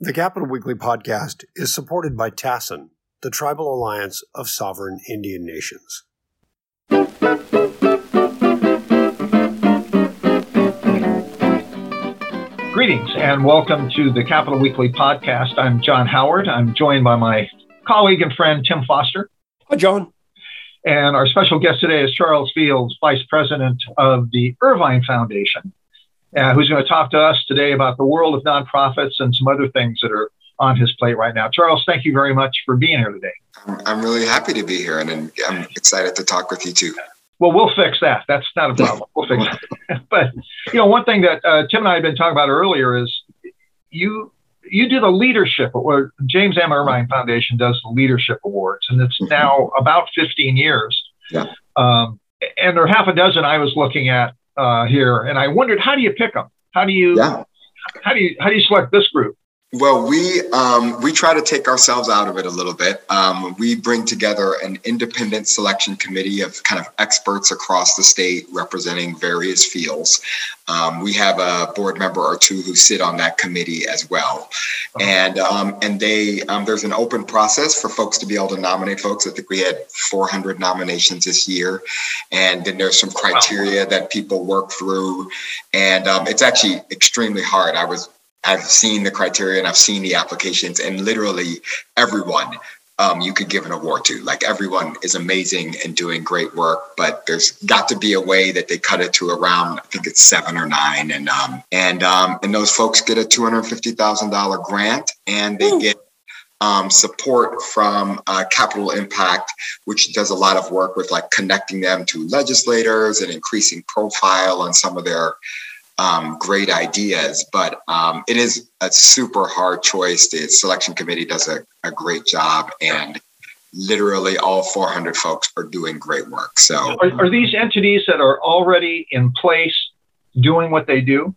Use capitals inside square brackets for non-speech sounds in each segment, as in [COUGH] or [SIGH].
The Capitol Weekly podcast is supported by TASIN, the Tribal Alliance of Sovereign Indian Nations. Greetings and welcome to the Capitol Weekly podcast. I'm John Howard. I'm joined by my colleague and friend Tim Foster. Hi, John. And our special guest today is Charles Fields, Vice President of the Irvine Foundation, uh, who's going to talk to us today about the world of nonprofits and some other things that are on his plate right now. Charles, thank you very much for being here today. I'm really happy to be here, and I'm excited to talk with you too. Well, we'll fix that. That's not a problem. We'll fix it. [LAUGHS] but you know, one thing that uh, Tim and I had been talking about earlier is you you do the leadership, or James M. Irvine Foundation does the leadership awards, and it's now about 15 years. Yeah. Um, and there are half a dozen I was looking at uh, here, and I wondered how do you pick them? How do you Yeah. how do you how do you select this group? Well, we um, we try to take ourselves out of it a little bit. Um, we bring together an independent selection committee of kind of experts across the state representing various fields. Um, we have a board member or two who sit on that committee as well, and um, and they um, there's an open process for folks to be able to nominate folks. I think we had 400 nominations this year, and then there's some criteria that people work through, and um, it's actually extremely hard. I was I've seen the criteria and I've seen the applications, and literally everyone um, you could give an award to. Like everyone is amazing and doing great work, but there's got to be a way that they cut it to around I think it's seven or nine, and um, and um, and those folks get a two hundred fifty thousand dollar grant, and they get. Um, support from uh, Capitol Impact, which does a lot of work with like connecting them to legislators and increasing profile on some of their um, great ideas, but um, it is a super hard choice. The selection committee does a, a great job, and literally all 400 folks are doing great work. So, Are, are these entities that are already in place doing what they do?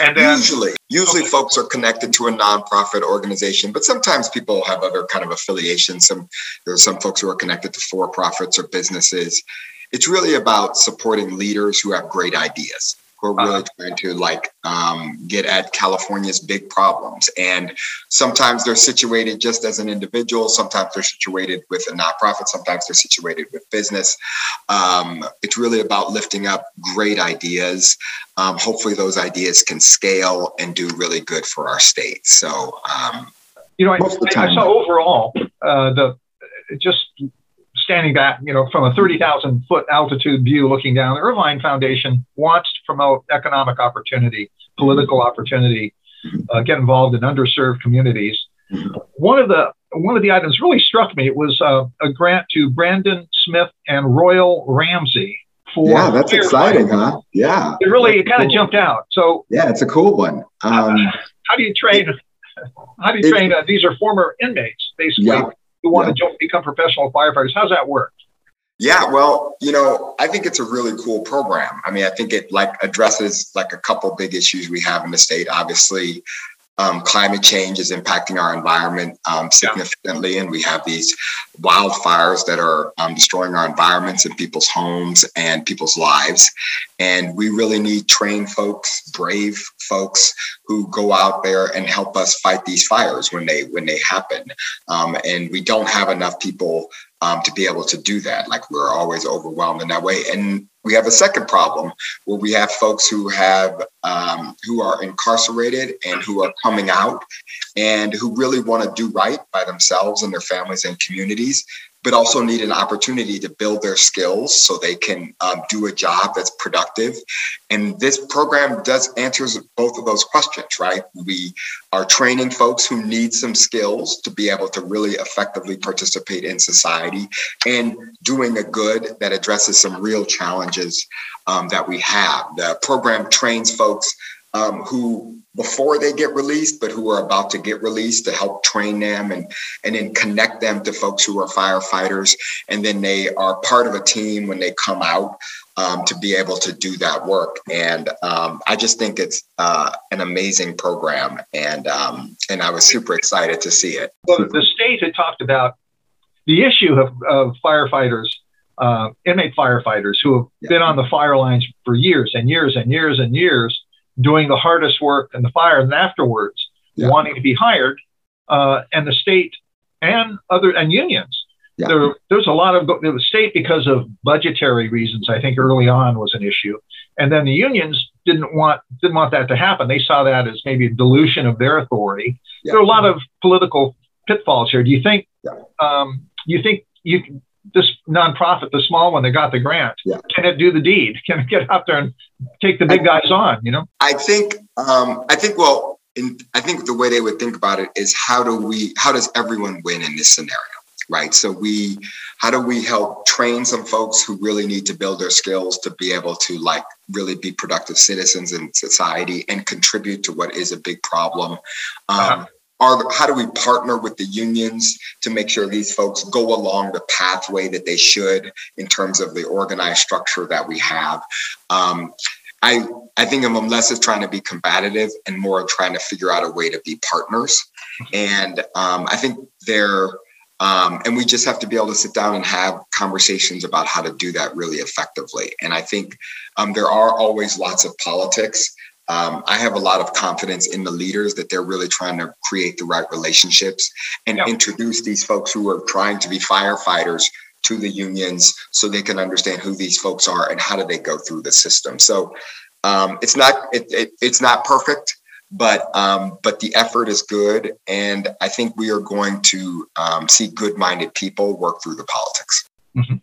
And then usually, usually folks are connected to a nonprofit organization, but sometimes people have other kind of affiliations. Some there's some folks who are connected to for profits or businesses. It's really about supporting leaders who have great ideas. We're really trying to like um, get at California's big problems, and sometimes they're situated just as an individual. Sometimes they're situated with a nonprofit. Sometimes they're situated with business. Um, it's really about lifting up great ideas. Um, hopefully, those ideas can scale and do really good for our state. So, um, you know, I, Most of the I- I saw overall uh, the just standing back, you know, from a 30,000 foot altitude view looking down, the Irvine Foundation wants to promote economic opportunity, political opportunity, uh, get involved in underserved communities. One of the one of the items really struck me. It was uh, a grant to Brandon Smith and Royal Ramey for yeah, that's exciting, huh? Yeah, It really it kind of cool. jumped out. So Yeah, it's a cool one. Um, how do you train? How do you It- train? Uh, these are former inmates, basically, Yeah. Who want Yeah. to become professional firefighters. How's that work? Yeah, well, you know, I think it's a really cool program. I mean, I think it like addresses like a couple big issues we have in the state. Obviously, um, climate change is impacting our environment um, significantly, and we have these wildfires that are um, destroying our environments and people's homes and people's lives. And we really need trained folks, brave folks who go out there and help us fight these fires when they when they happen. Um, and we don't have enough people um, to be able to do that. Like we're always overwhelmed in that way. And we have a second problem where we have folks who have um, who are incarcerated and who are coming out and who really want to do right by themselves and their families and communities, but also need an opportunity to build their skills so they can um, do a job that's productive. And this program does answers both of those questions, right? We are training folks who need some skills to be able to really effectively participate in society and doing a good that addresses some real challenges um, that we have. The program trains folks um, who before they get released, but who are about to get released to help train them and and then connect them to folks who are firefighters, and then they are part of a team when they come out um, to be able to do that work. And um, I just think it's uh, an amazing program, and um, and I was super excited to see it. Well, the- state had talked about the issue of, of firefighters, uh, inmate firefighters who have Yeah. been on the fire lines for years and years and years and years, doing the hardest work in the fire, and afterwards yeah. wanting to be hired, uh, and the state and other and unions. Yeah. There, there's a lot of the state because of budgetary reasons. I think early on was an issue, and then the unions didn't want didn't want that to happen. They saw that as maybe a dilution of their authority. Yeah. There are a lot of political pitfalls here. Do you think? Um, you think you this nonprofit, the small one that got the grant, yeah. can it do the deed? [LAUGHS] Can it get out there and take the big I, guys on? You know, I think, um, I think, well, in, I think the way they would think about it is how do we, how does everyone win in this scenario? Right. So we, how do we help train some folks who really need to build their skills to be able to like really be productive citizens in society and contribute to what is a big problem? Um, uh-huh are how do we partner with the unions to make sure these folks go along the pathway that they should in terms of the organized structure that we have um, I, I think of them less as trying to be combative and more of trying to figure out a way to be partners. And um, I think they're, um, and we just have to be able to sit down and have conversations about how to do that really effectively. And I think um, there are always lots of politics um, I have a lot of confidence in the leaders that they're really trying to create the right relationships and yep. introduce these folks who are trying to be firefighters to the unions so they can understand who these folks are and how do they go through the system. So um, it's not it, it, it's not perfect, but um, but the effort is good, and I think we are going to um, see good-minded people work through the politics. Mm-hmm.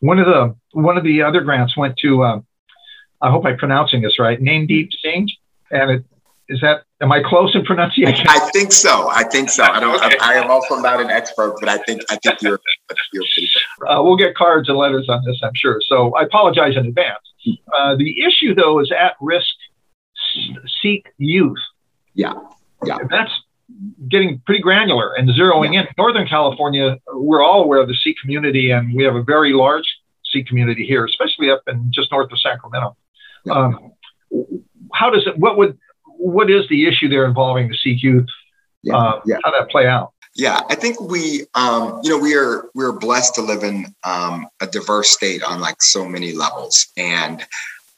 One of the one of the other grants went to uh, I hope I'm pronouncing this right. Namedeep Singh, and it is that. Am I close in pronunciation? I think so. I think so. I don't. okay. I, I, am also not an expert, but I think I think you're. you're uh, we'll get cards and letters on this, I'm sure. So I apologize in advance. Uh, the issue, though, is at-risk Sikh youth. Yeah, yeah. That's getting pretty granular and zeroing yeah. in. Northern California, we're all aware of the Sikh community, and we have a very large Sikh community here, especially up in just north of Sacramento. Um, how does it? What would? What is the issue there involving the CQ? Yeah, uh, yeah. How that play out? Yeah, I think we, um, you know, we are we're blessed to live in um, a diverse state on like so many levels, and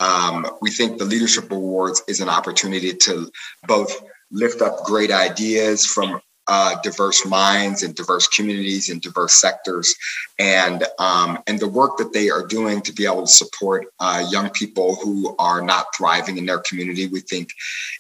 um, we think the leadership awards is an opportunity to both lift up great ideas from uh, diverse minds and diverse communities and diverse sectors, and um, and the work that they are doing to be able to support uh, young people who are not thriving in their community, we think,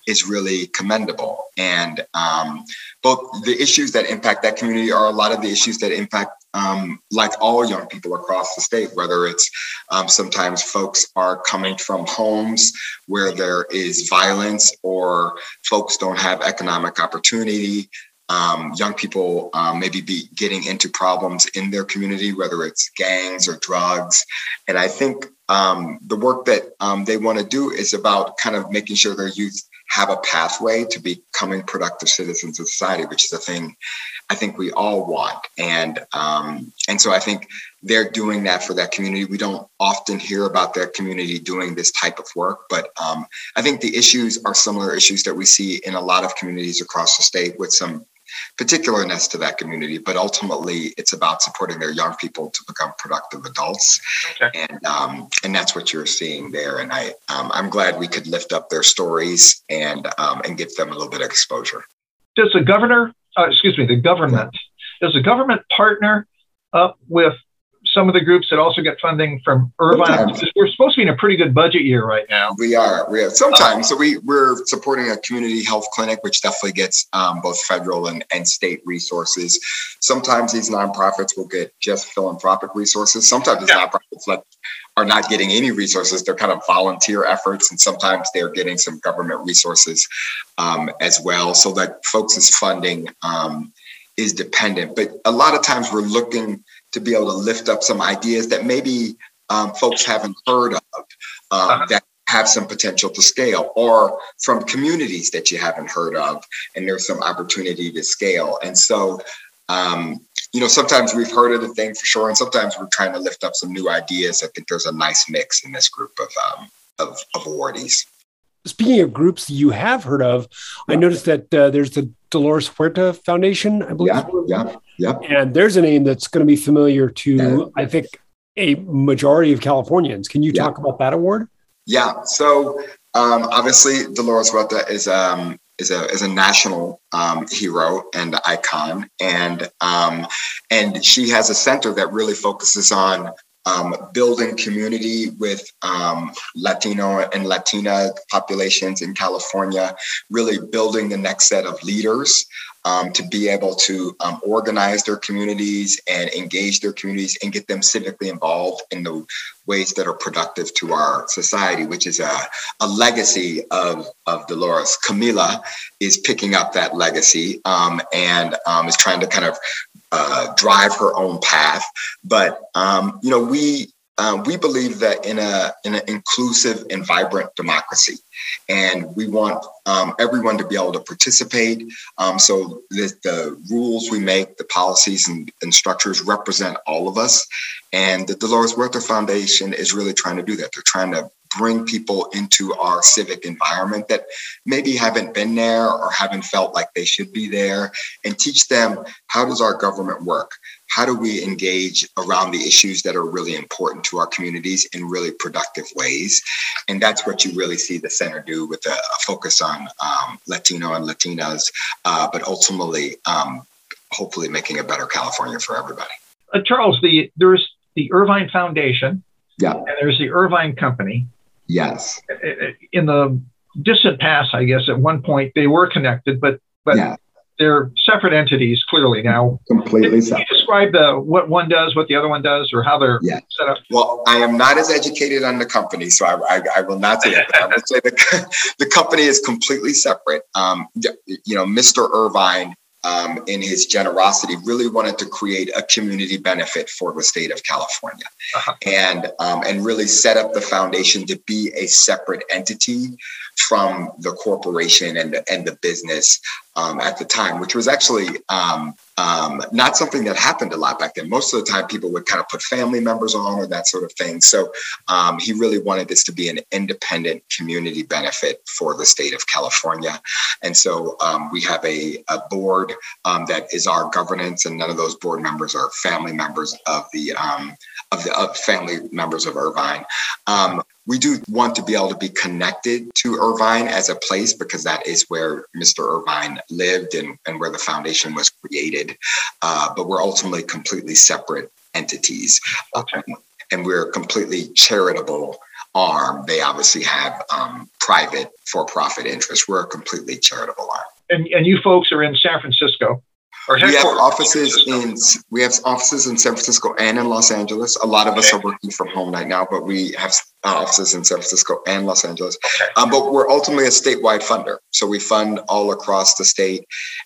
is really commendable. And um, both the issues that impact that community are a lot of the issues that impact um, like all young people across the state, whether it's um, sometimes folks are coming from homes where there is violence or folks don't have economic opportunity um, young people um, maybe be getting into problems in their community, whether it's gangs or drugs. And I think um, the work that um, they want to do is about kind of making sure their youth have a pathway to becoming productive citizens of society, which is a thing I think we all want. And um, and so I think they're doing that for that community. We don't often hear about that community doing this type of work, but um, I think the issues are similar issues that we see in a lot of communities across the state with some particularness to that community, but ultimately it's about supporting their young people to become productive adults, okay. and um, and that's what you're seeing there. And I um, I'm glad we could lift up their stories and um, and give them a little bit of exposure. Does the governor, uh, excuse me, the government, does the government partner up with some of the groups that also get funding from Irvine. We're supposed to be in a pretty good budget year right now. We are. We are. Sometimes. so we, we're supporting a community health clinic, which definitely gets um, both federal and, and state resources. Sometimes these nonprofits will get just philanthropic resources. Sometimes these yeah. nonprofits are not getting any resources. They're kind of volunteer efforts. And sometimes they're getting some government resources um, as well. So that folks' funding um, is dependent. But a lot of times we're looking to be able to lift up some ideas that maybe um, folks haven't heard of um, uh-huh. that have some potential to scale or from communities that you haven't heard of and there's some opportunity to scale. And so um, you know sometimes we've heard of the thing for sure and sometimes we're trying to lift up some new ideas. I think there's a nice mix in this group of um, of, of awardees. Speaking of groups you have heard of i noticed that uh, there's the dolores huerta foundation i believe. Yeah, yeah. Yep. And there's a name that's going to be familiar to. I think, a majority of Californians. Can you talk about that award? Yeah. So um, obviously, Dolores Huerta is um, is a is a national um, hero and icon, and um, and she has a center that really focuses on um, building community with um, Latino and Latina populations in California, really building the next set of leaders um, to be able to um, organize their communities and engage their communities and get them civically involved in the ways that are productive to our society, which is a, a legacy of, of Dolores. Camila is picking up that legacy um, and um, is trying to kind of uh, drive her own path. But um, you know, we um, we believe that in a in an inclusive and vibrant democracy, and we want um, everyone to be able to participate. Um, so that the rules we make, the policies and, and, structures represent all of us. And the Dolores Huerta Foundation is really trying to do that. They're trying to bring people into our civic environment that maybe haven't been there or haven't felt like they should be there and teach them how does our government work how do we engage around the issues that are really important to our communities in really productive ways? And that's what you really see the center do with a, a focus on um, Latino and Latinas, uh, but ultimately, um, hopefully, making a better California for everybody. Uh, Charles, the there's the Irvine Foundation, yeah, and there's the Irvine Company. Yes. In the distant past, I guess at one point they were connected, but but yeah they're separate entities clearly now. Completely separate. Can you describe the what one does, what the other one does, or how they're yeah. set up? Well, I am not as educated on the company, so I, I, I will not say that. I will say the, [LAUGHS] the company is completely separate. Um, you know, Mr. Irvine um, in his generosity, really wanted to create a community benefit for the state of California, uh-huh. and um, and really set up the foundation to be a separate entity from the corporation and the, and the business um, at the time, which was actually um, um, not something that happened a lot back then. Most of the time, people would kind of put family members on or that sort of thing. So um, he really wanted this to be an independent community benefit for the state of California. And so um, we have a, a board um, that is our governance, and none of those board members are family members of the of the of family members of Irvine. Um, we do want to be able to be connected to Irvine as a place because that is where Mr. Irvine lived and, and where the foundation was created. Uh, but we're ultimately completely separate entities. Okay. Um, and we're a completely charitable arm. They obviously have um, private for profit interests. We're a completely charitable arm. And, and you folks are in San Francisco we have offices in we have offices in San Francisco and in Los Angeles. A lot of okay. us are working from home right now, but we have uh, offices in San Francisco and Los Angeles. Okay. Um, but we're ultimately a statewide funder, so we fund all across the state,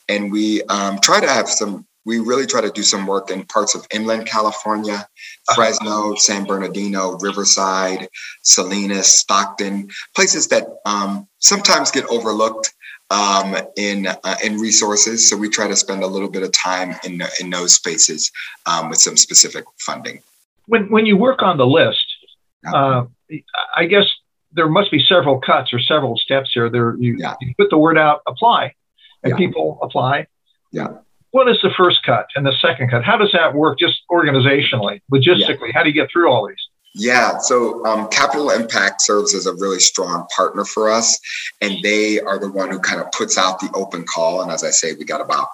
and we um, try to have some. We really try to do some work in parts of inland California, uh-huh. Fresno, San Bernardino, Riverside, Salinas, Stockton, places that um, sometimes get overlooked um, in uh, in resources. So we try to spend a little bit of time in in those spaces um, with some specific funding. When when you work on the list, uh, I guess there must be several cuts or several steps here. There you, yeah. you put the word out, apply, and yeah. people apply. Yeah. What is the first cut and the second cut? How does that work, just organizationally, logistically? Yeah. How do you get through all these? Yeah, so um, Capitol Impact serves as a really strong partner for us, and they are the one who kind of puts out the open call. And as I say, we got about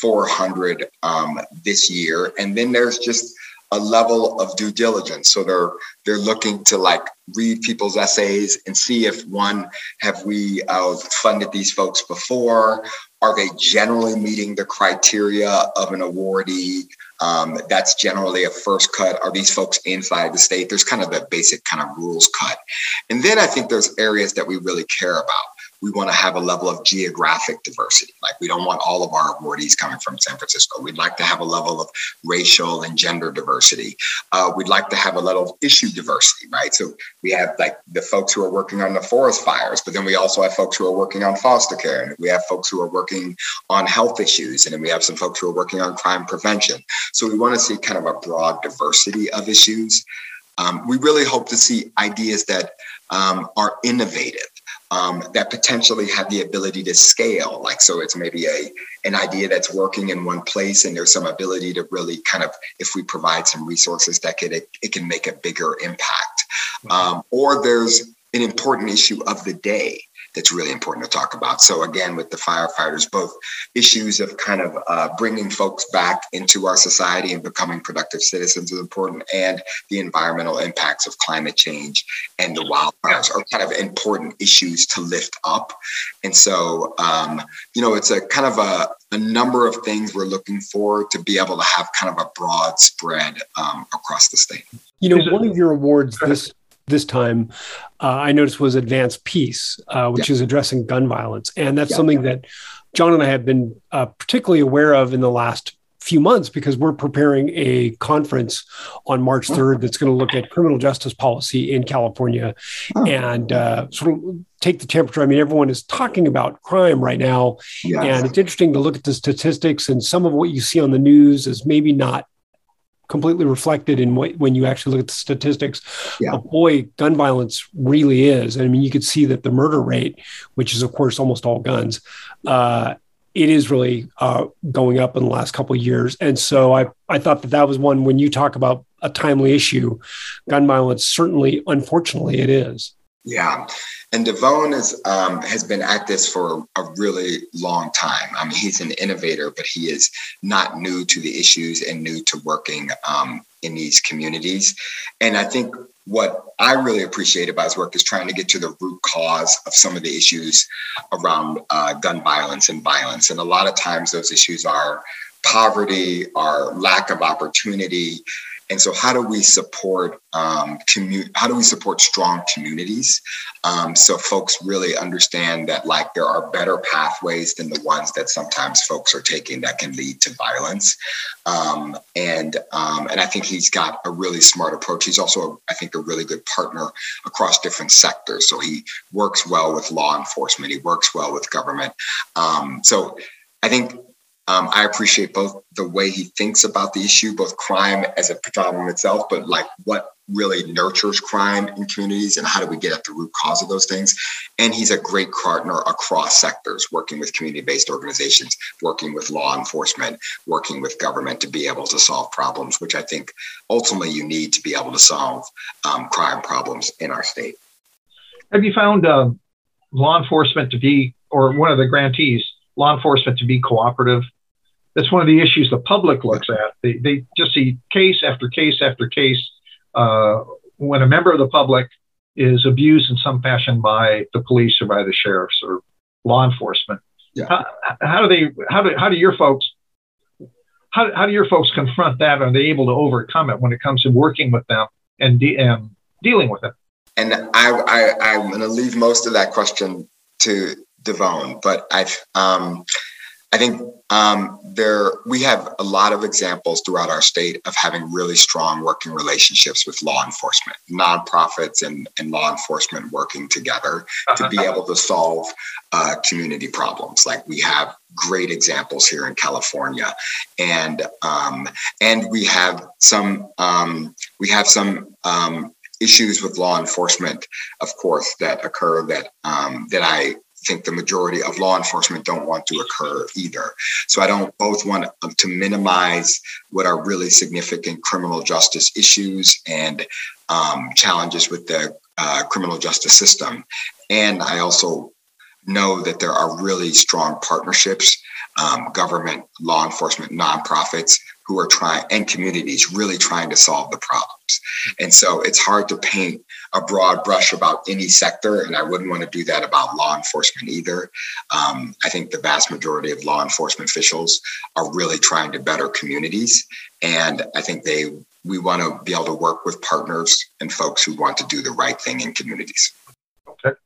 400 um, this year, and then there's just a level of due diligence. So they're they're looking to like read people's essays and see if one have we uh, funded these folks before? Are they generally meeting the criteria of an awardee? Um, that's generally a first cut. Are these folks inside the state? There's kind of a basic kind of rules cut. And then I think there's areas that we really care about we want to have a level of geographic diversity. Like we don't want all of our awardees coming from San Francisco. We'd like to have a level of racial and gender diversity. Uh, we'd like to have a level of issue diversity, right? So we have like the folks who are working on the forest fires, but then we also have folks who are working on foster care, and we have folks who are working on health issues, and then we have some folks who are working on crime prevention. So we want to see kind of a broad diversity of issues. Um, we really hope to see ideas that um, are innovative um, that potentially have the ability to scale. Like, so it's maybe a an idea that's working in one place, and there's some ability to really kind of, if we provide some resources, that could it, it can make a bigger impact. Um, or there's an important issue of the day that's really important to talk about. So again, with the firefighters, both issues of kind of uh, bringing folks back into our society and becoming productive citizens is important, and the environmental impacts of climate change and the wildfires are kind of important issues to lift up. And so, um, you know, it's a kind of a, a number of things we're looking for to be able to have kind of a broad spread um, across the state. You know, one of your awards this this time uh, I noticed was Advance Peace, uh, which yeah. is addressing gun violence, and that's yeah. something that John and I have been uh, particularly aware of in the last few months because we're preparing a conference on March 3rd that's going to look at criminal justice policy in California oh. and uh, sort of take the temperature. I mean, everyone is talking about crime right now, yes. and it's interesting to look at the statistics and some of what you see on the news is maybe not completely reflected in what, when you actually look at the statistics. Yeah. Boy, gun violence really is. I mean, you could see that the murder rate, which is of course almost all guns, uh, it is really uh, going up in the last couple of years. And so I, I thought that that was one when you talk about a timely issue, gun violence, certainly, unfortunately, it is. Yeah. And Devone is, um, has been at this for a really long time. I mean, he's an innovator, but he is not new to the issues and new to working um, in these communities. And I think what I really appreciate about his work is trying to get to the root cause of some of the issues around uh, gun violence and violence. And a lot of times those issues are poverty, our lack of opportunity, and so, how do we support um, How do we support strong communities um, so folks really understand that like there are better pathways than the ones that sometimes folks are taking that can lead to violence. Um, and um, and I think he's got a really smart approach. He's also, I think, a really good partner across different sectors. So he works well with law enforcement. He works well with government. Um, so I think um, I appreciate both the way he thinks about the issue, both crime as a problem itself, but like what really nurtures crime in communities and how do we get at the root cause of those things. And he's a great partner across sectors, working with community based organizations, working with law enforcement, working with government to be able to solve problems, which I think ultimately you need to be able to solve um, crime problems in our state. Have you found uh, law enforcement to be, or one of the grantees, law enforcement to be cooperative that's one of the issues the public looks at. They, they just see case after case after case uh, when a member of the public is abused in some fashion by the police or by the sheriffs or law enforcement. Yeah. How, how do they? How do how do your folks? How, how do your folks confront that? Are they able to overcome it when it comes to working with them and, de- and dealing with it? And I, I I'm going to leave most of that question to Devone, but I've um, I think um, there we have a lot of examples throughout our state of having really strong working relationships with law enforcement, nonprofits and, and law enforcement working together to be able to solve uh, community problems. Like we have great examples here in California, and um, and we have some um, we have some um, issues with law enforcement, of course, that occur that um, that I think the majority of law enforcement don't want to occur either. So I don't both want to minimize what are really significant criminal justice issues and um, challenges with the uh, criminal justice system. And I also know that there are really strong partnerships, um, government, law enforcement, nonprofits who are trying, and communities really trying to solve the problems. And so it's hard to paint a broad brush about any sector, and I wouldn't want to do that about law enforcement either. Um, I think the vast majority of law enforcement officials are really trying to better communities, and I think they we want to be able to work with partners and folks who want to do the right thing in communities. Okay.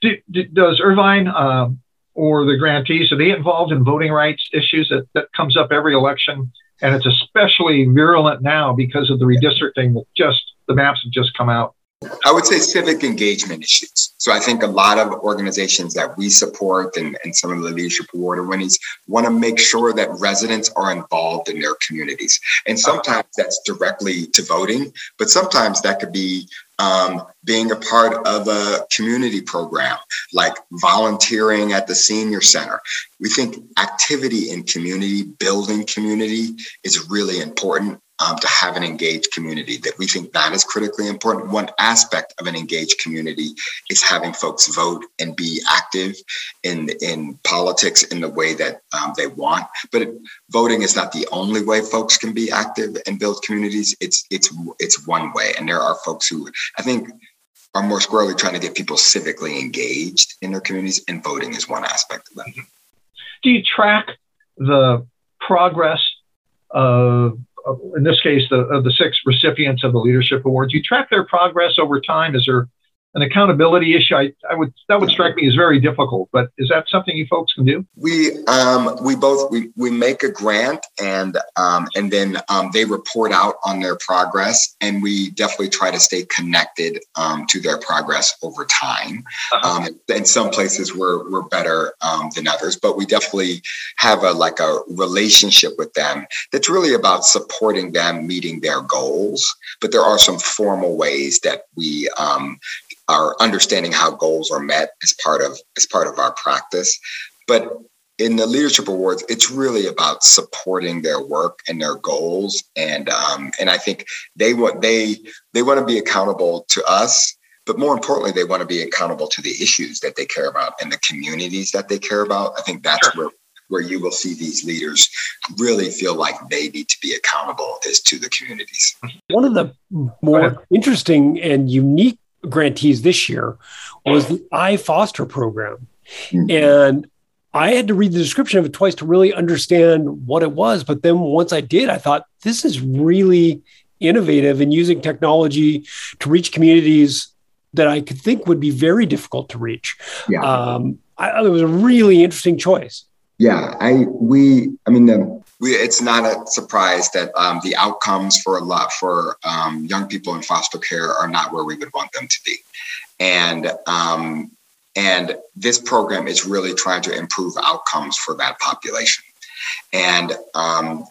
Do, do, does Irvine um, or the grantees are they involved in voting rights issues that, that comes up every election? And it's especially virulent now because of the redistricting that just the maps have just come out. I would say civic engagement issues. So I think a lot of organizations that we support and, and some of the leadership award winners want to make sure that residents are involved in their communities. And sometimes that's directly to voting, but sometimes that could be um, being a part of a community program, like volunteering at the senior center. We think activity in community, building community is really important um, to have an engaged community, that we think that is critically important. One aspect of an engaged community is having folks vote and be active in, in politics in the way that um, they want. But it, voting is not the only way folks can be active and build communities. It's, it's, it's one way. And there are folks who I think are more squarely trying to get people civically engaged in their communities, and voting is one aspect of that. Do you track the progress of, of in this case, the, of the six recipients of the leadership awards? You track their progress over time. Is there an accountability issue, I, I would that would strike me as very difficult. But is that something you folks can do? We um, we both we, we make a grant and um, and then um, they report out on their progress, and we definitely try to stay connected um, to their progress over time. Uh-huh. Um, in some places we're we're better um, than others, but we definitely have a like a relationship with them that's really about supporting them meeting their goals. But there are some formal ways that we our understanding how goals are met as part of as part of our practice. But in the leadership awards, it's really about supporting their work and their goals, and um, and I think they want they they want to be accountable to us, but more importantly, they want to be accountable to the issues that they care about and the communities that they care about. I think that's sure. where where you will see these leaders really feel like they need to be accountable is to the communities. One of the more interesting and unique grantees this year was the iFoster program. Mm-hmm. And I had to read the description of it twice to really understand what it was. But then once I did, I thought this is really innovative in using technology to reach communities that I could think would be very difficult to reach. Yeah. Um, I, it was a really interesting choice. Yeah, I we I mean the we, it's not a surprise that um, the outcomes for a lot for um, young people in foster care are not where we would want them to be, and um, and this program is really trying to improve outcomes for that population, and um,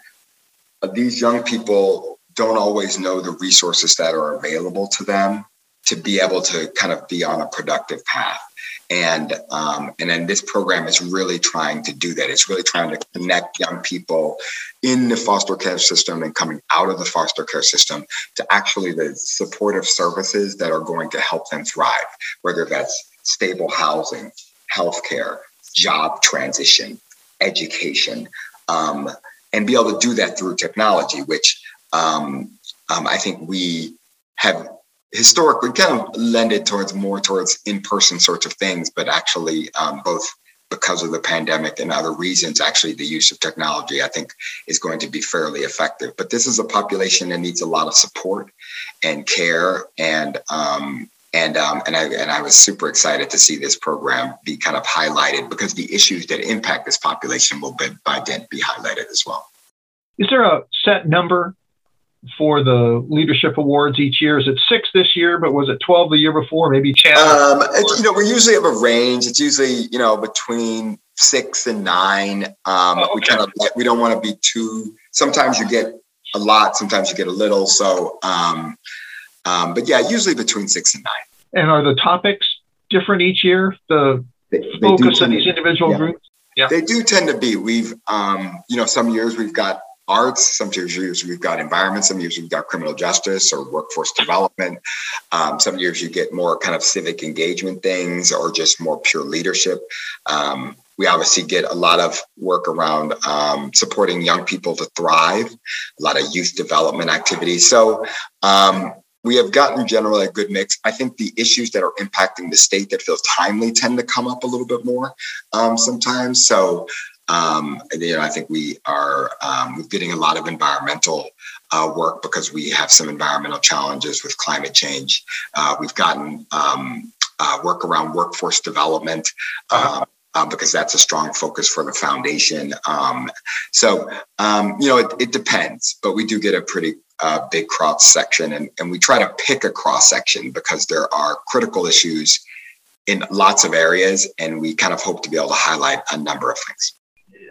these young people don't always know the resources that are available to them to be able to kind of be on a productive path and um, and then this program is really trying to do that. It's really trying to connect young people in the foster care system and coming out of the foster care system to actually the supportive services that are going to help them thrive, whether that's stable housing, healthcare, job transition, education, um, and be able to do that through technology, which um, um I think we have historically kind of lended towards more towards in-person sorts of things, but actually um, both because of the pandemic and other reasons, actually the use of technology, I think, is going to be fairly effective. But this is a population that needs a lot of support and care, and um, and um, and I and I was super excited to see this program be kind of highlighted because the issues that impact this population will be, by then be highlighted as well. Is there a set number for the leadership awards each year? Is it six this year, but was it 12 the year before? Maybe 10? Um, you know, we usually have a range. It's usually, you know, between six and nine. Um, oh, okay. We kind of, we don't want to be too, sometimes you get a lot, sometimes you get a little. So, um, um, but yeah, usually between six and nine. And are the topics different each year? The they, they focus on these individual yeah. groups? Yeah. They do tend to be. We've, um, you know, some years we've got arts. Some years we've got environment. Some years we've got criminal justice or workforce development. Um, some years you get more kind of civic engagement things or just more pure leadership. Um, we obviously get a lot of work around um, supporting young people to thrive, a lot of youth development activities. So um, we have gotten generally a good mix. I think the issues that are impacting the state that feels timely tend to come up a little bit more um, sometimes. So um, you know, I think we are um, getting a lot of environmental uh, work because we have some environmental challenges with climate change. Uh, we've gotten um, uh, work around workforce development. Uh-huh. Um, uh, because that's a strong focus for the foundation. Um, so, um, you know, it, it, depends, but we do get a pretty uh, big cross section, and, and we try to pick a cross section because there are critical issues in lots of areas, and we kind of hope to be able to highlight a number of things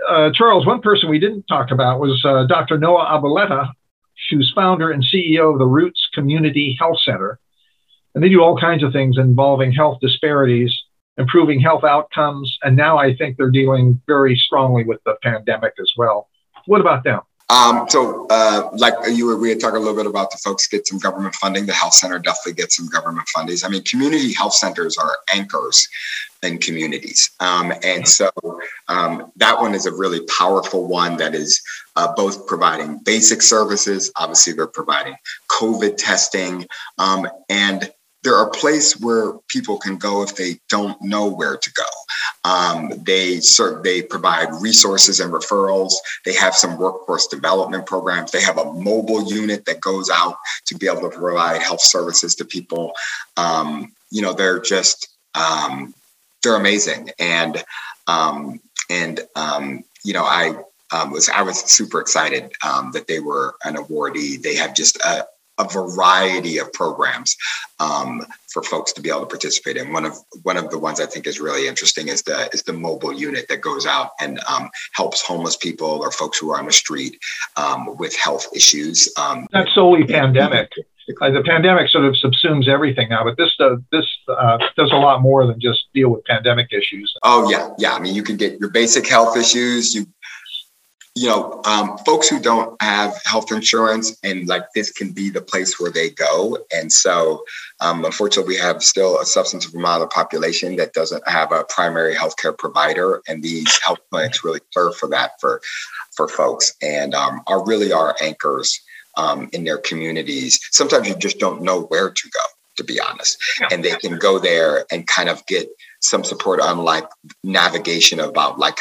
uh, Charles, one person we didn't talk about was uh, Dr. Noha Aboelata, who's founder and CEO of the Roots Community Health Center. And they do all kinds of things involving health disparities, improving health outcomes, and now I think they're dealing very strongly with the pandemic as well. What about them? Um, so, uh, like you were, we had talked a little bit about the folks get some government funding. The health center definitely gets some government fundings. I mean, community health centers are anchors in communities, um, and so um, that one is a really powerful one that is uh, both providing basic services. Obviously, they're providing COVID testing um, and they're a place where people can go if they don't know where to go. Um, they serve, they provide resources and referrals. They have some workforce development programs. They have a mobile unit that goes out to be able to provide health services to people. Um, you know, they're just um, they're amazing, and um, and um, you know, I um, was I was super excited that they were an awardee. They have just a, a variety of programs um, for folks to be able to participate in. One of one of the ones I think is really interesting is the is the mobile unit that goes out and um, helps homeless people or folks who are on the street um, with health issues. Um, Not solely pandemic. Uh, the pandemic sort of subsumes everything now, but this does this uh, does a lot more than just deal with pandemic issues. Oh yeah, yeah. I mean, you can get your basic health issues. You you know, um, folks who don't have health insurance and like this can be the place where they go. And so, um, unfortunately, we have still a substantive amount of the population that doesn't have a primary healthcare provider, and these health clinics really serve for that for for folks and um, are really our anchors um, in their communities. Sometimes you just don't know where to go, to be honest, and they can go there and kind of get some support on like navigation about like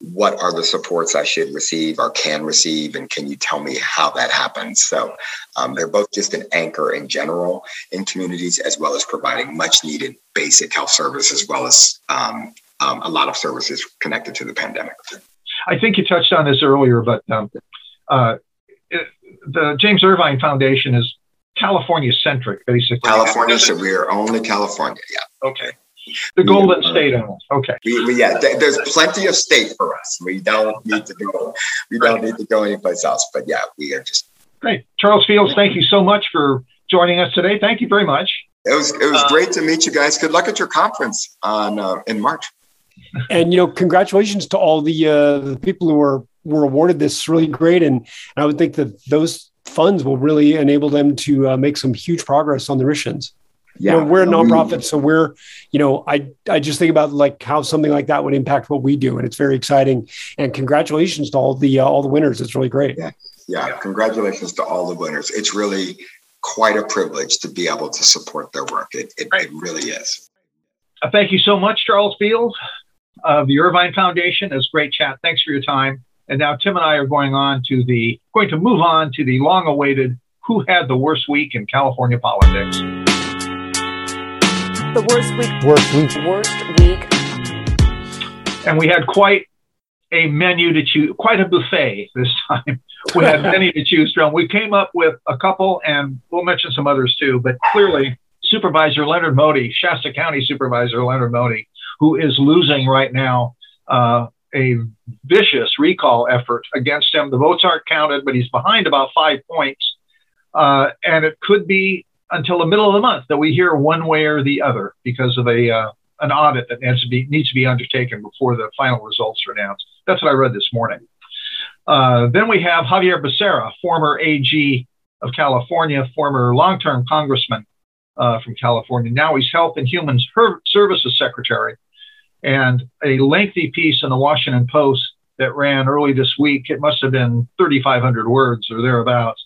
what are the supports I should receive or can receive, and can you tell me how that happens? So um, they're both just an anchor in general in communities, as well as providing much needed basic health service, as well as um, um, a lot of services connected to the pandemic. I think you touched on this earlier, but um, uh, it, the James Irvine Foundation is California centric, basically. California, so we are only California. Yeah. Okay. The Golden State almost. Okay. We, we, yeah, th- there's plenty of state for us. We don't need to go. We don't need to go anyplace else. But yeah, we are just great. Charles Fields, thank you so much for joining us today. Thank you very much. It was it was uh, great to meet you guys. Good luck at your conference on uh, in March. And you know, congratulations to all the uh, the people who were were awarded this. Really great, and, and I would think that those funds will really enable them to uh, make some huge progress on the missions yeah, you know, we're a nonprofit, so we're, you know, I I just think about like how something like that would impact what we do, and it's very exciting. And congratulations to all the uh, all the winners. It's really great. Yeah, yeah. Congratulations to all the winners. It's really quite a privilege to be able to support their work. It it, right. it really is. Uh, thank you so much, Charles Field of the Irvine Foundation. It's great chat. Thanks for your time. And now Tim and I are going on to the going to move on to the long-awaited "Who had the worst week in California politics." The worst week. Worst week. Worst week. And we had quite a menu to choose, quite a buffet this time. [LAUGHS] We had many to choose from. We came up with a couple, and we'll mention some others too. But clearly, Supervisor Leonard Moty, Shasta County Supervisor Leonard Moty, who is losing right now uh, a vicious recall effort against him. The votes aren't counted, but he's behind about five points. Uh, and it could be until the middle of the month that we hear one way or the other because of a uh, an audit that needs to be needs to be undertaken before the final results are announced. That's what I read this morning. Uh, then we have Xavier Becerra, former AG of California, former long-term congressman uh, from California. Now he's Health and Human Services Secretary. And a lengthy piece in the Washington Post that ran early this week, it must have been 3,500 words or thereabouts,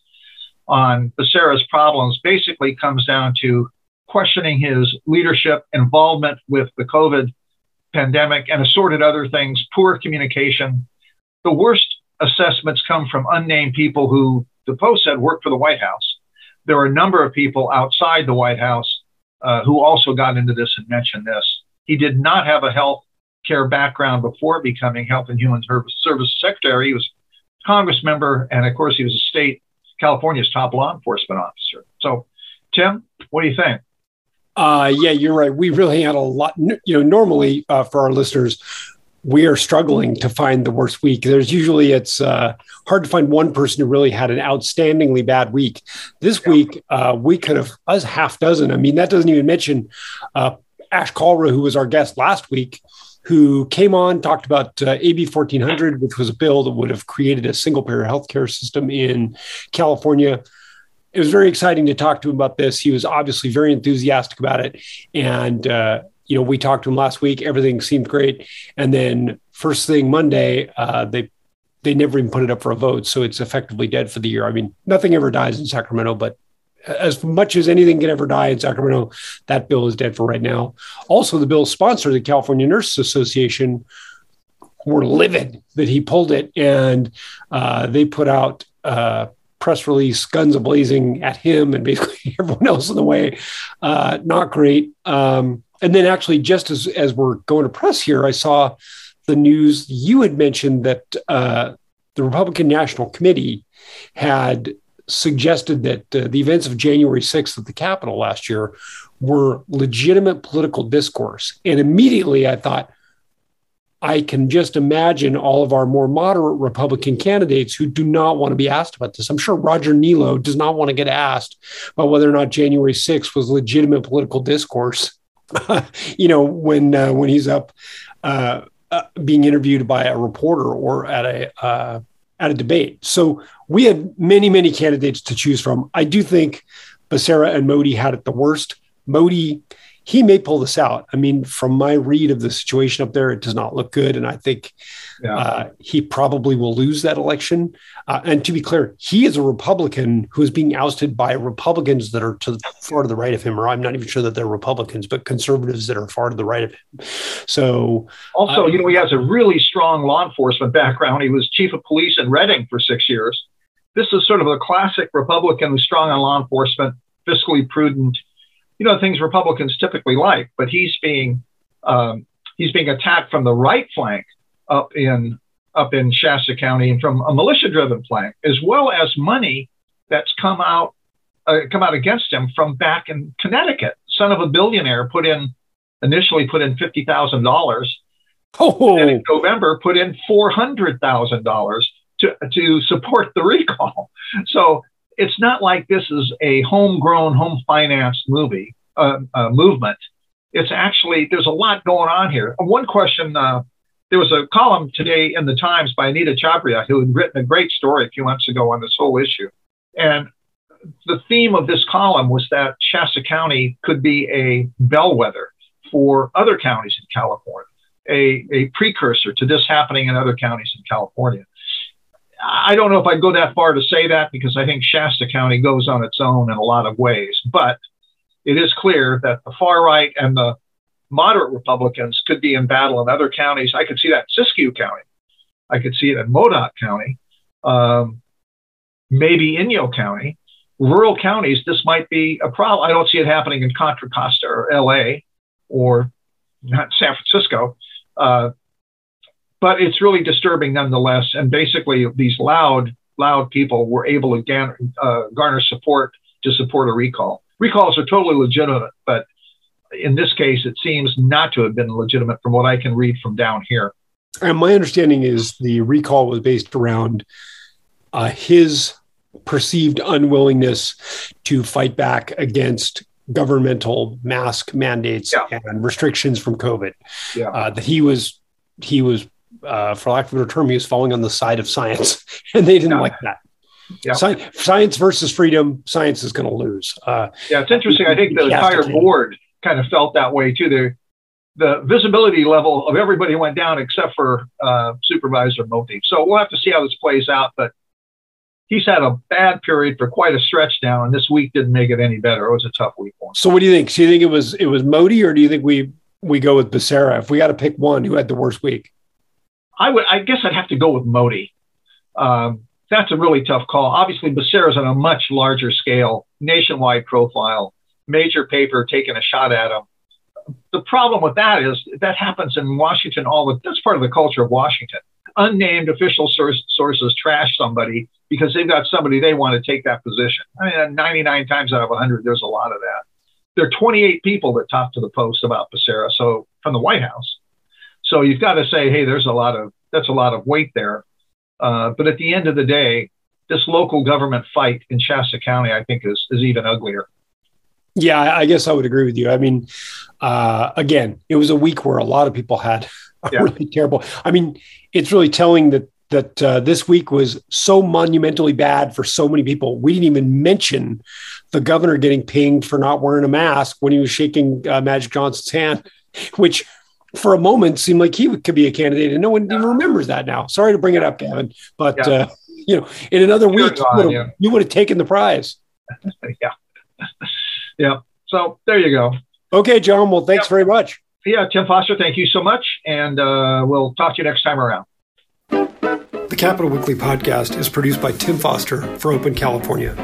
on Becerra's problems basically comes down to questioning his leadership, involvement with the COVID pandemic, and assorted other things, poor communication. The worst assessments come from unnamed people who the Post said work for the White House. There are a number of people outside the White House uh, who also got into this and mentioned this. He did not have a health care background before becoming Health and Human Services Secretary. He was Congress member, and of course, he was a state California's top law enforcement officer. So, Tim, what do you think? Uh, yeah, you're right. We really had a lot. You know, normally uh, for our listeners, we are struggling to find the worst week. There's usually it's uh, hard to find one person who really had an outstandingly bad week. This yeah. week, uh, we could have us half dozen. I mean, that doesn't even mention uh, Ash Kalra, who was our guest last week. Who came on, talked about uh, AB 1400, which was a bill that would have created a single payer healthcare system in California. It was very exciting to talk to him about this. He was obviously very enthusiastic about it. And, uh, you know, we talked to him last week. Everything seemed great. And then first thing Monday, uh, they they never even put it up for a vote. So it's effectively dead for the year. I mean, nothing ever dies in Sacramento, but as much as anything can ever die in Sacramento, that bill is dead for right now. Also, the bill sponsor, the California Nurses Association, were livid that he pulled it, and uh, they put out a press release, guns ablazing at him and basically [LAUGHS] everyone else in the way. Uh, not great. Um, and then, actually, just as as we're going to press here, I saw the news you had mentioned that uh, the Republican National Committee had suggested that uh, the events of January 6th at the Capitol last year were legitimate political discourse. And immediately I thought, I can just imagine all of our more moderate Republican candidates who do not want to be asked about this. I'm sure Roger Niello does not want to get asked about whether or not January 6th was legitimate political discourse. [LAUGHS] you know, when uh, when he's up uh, uh, being interviewed by a reporter or at a uh, at a debate. So we had many, many candidates to choose from. I do think Becerra and Moty had it the worst. Moty, he may pull this out. I mean, from my read of the situation up there, it does not look good. And I think yeah. uh, he probably will lose that election. Uh, and to be clear, he is a Republican who is being ousted by Republicans that are to the, far to the right of him, or I'm not even sure that they're Republicans, but conservatives that are far to the right of him. So, also, uh, you know, he has a really strong law enforcement background. He was chief of police in Redding for six years. This is sort of a classic Republican who's strong on law enforcement, fiscally prudent, you know, things Republicans typically like. But he's being um, he's being attacked from the right flank up in up in Shasta County and from a militia-driven flank, as well as money that's come out uh, come out against him from back in Connecticut. Son of a billionaire put in initially put in fifty thousand dollars. Oh. And in November, put in four hundred thousand dollars to to support the recall. [LAUGHS] So it's not like this is a homegrown, home financed movie uh, uh, movement. It's actually there's a lot going on here. One question uh, there was a column today in the Times by Anita Chabria, who had written a great story a few months ago on this whole issue. And the theme of this column was that Shasta County could be a bellwether for other counties in California, a, a precursor to this happening in other counties in California. I don't know if I'd go that far to say that because I think Shasta County goes on its own in a lot of ways. But it is clear that the far right and the moderate Republicans could be in battle in other counties. I could see that in Siskiyou County. I could see it in Modoc County, um, maybe Inyo County. Rural counties, this might be a problem. I don't see it happening in Contra Costa or LA or not San Francisco. Uh, but it's really disturbing nonetheless. And basically, these loud, loud people were able to garner, uh, garner support to support a recall. Recalls are totally legitimate, but in this case, it seems not to have been legitimate from what I can read from down here. And my understanding is the recall was based around uh, his perceived unwillingness to fight back against governmental mask mandates yeah. and restrictions from COVID. Yeah. Uh, that he was he was, uh, for lack of a better term, he was falling on the side of science, [LAUGHS] and they didn't yeah. like that. Yeah. Science, science versus freedom, science is going to lose. Uh, yeah, it's interesting. I think the entire board kind of felt that way too. The the visibility level of everybody went down except for uh, Supervisor Moty. So we'll have to see how this plays out. But he's had a bad period for quite a stretch now, and this week didn't make it any better. It was a tough week for him. So what do you think? Do you think it was it was Moty, or do you think we we go with Becerra? If we got to pick one, who had the worst week? I would. I guess I'd have to go with Moty. Um, that's a really tough call. Obviously, Becerra's on a much larger scale, nationwide profile major paper taking a shot at him. The problem with that is that happens in Washington all the that's part of the culture of Washington. Unnamed official source, sources trash somebody because they've got somebody they want to take that position. I mean, 99 times out of 100, there's a lot of that. There are 28 people that talked to the Post about Becerra, so from the White House. So you've got to say, hey, there's a lot of that's a lot of weight there. Uh, but at the end of the day, this local government fight in Shasta County, I think, is is even uglier. Yeah, I guess I would agree with you. I mean, uh, again, it was a week where a lot of people had [LAUGHS] yeah. really terrible. I mean, it's really telling that that uh, this week was so monumentally bad for so many people. We didn't even mention the governor getting pinged for not wearing a mask when he was shaking uh, Magic Johnson's hand, [LAUGHS] which for a moment seemed like he could be a candidate, and no one even remembers that now. Sorry to bring it up, Gavin, but yeah. uh, you know, in another week, you would have taken the prize. [LAUGHS] yeah, yeah. So there you go. Okay, John. Well, thanks very much. Yeah, Tim Foster, thank you so much, and uh, we'll talk to you next time around. The Capitol Weekly podcast is produced by Tim Foster for Open California.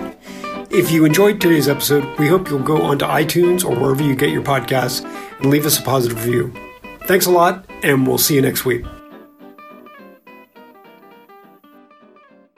If you enjoyed today's episode, we hope you'll go onto iTunes or wherever you get your podcasts and leave us a positive review. Thanks a lot, and we'll see you next week.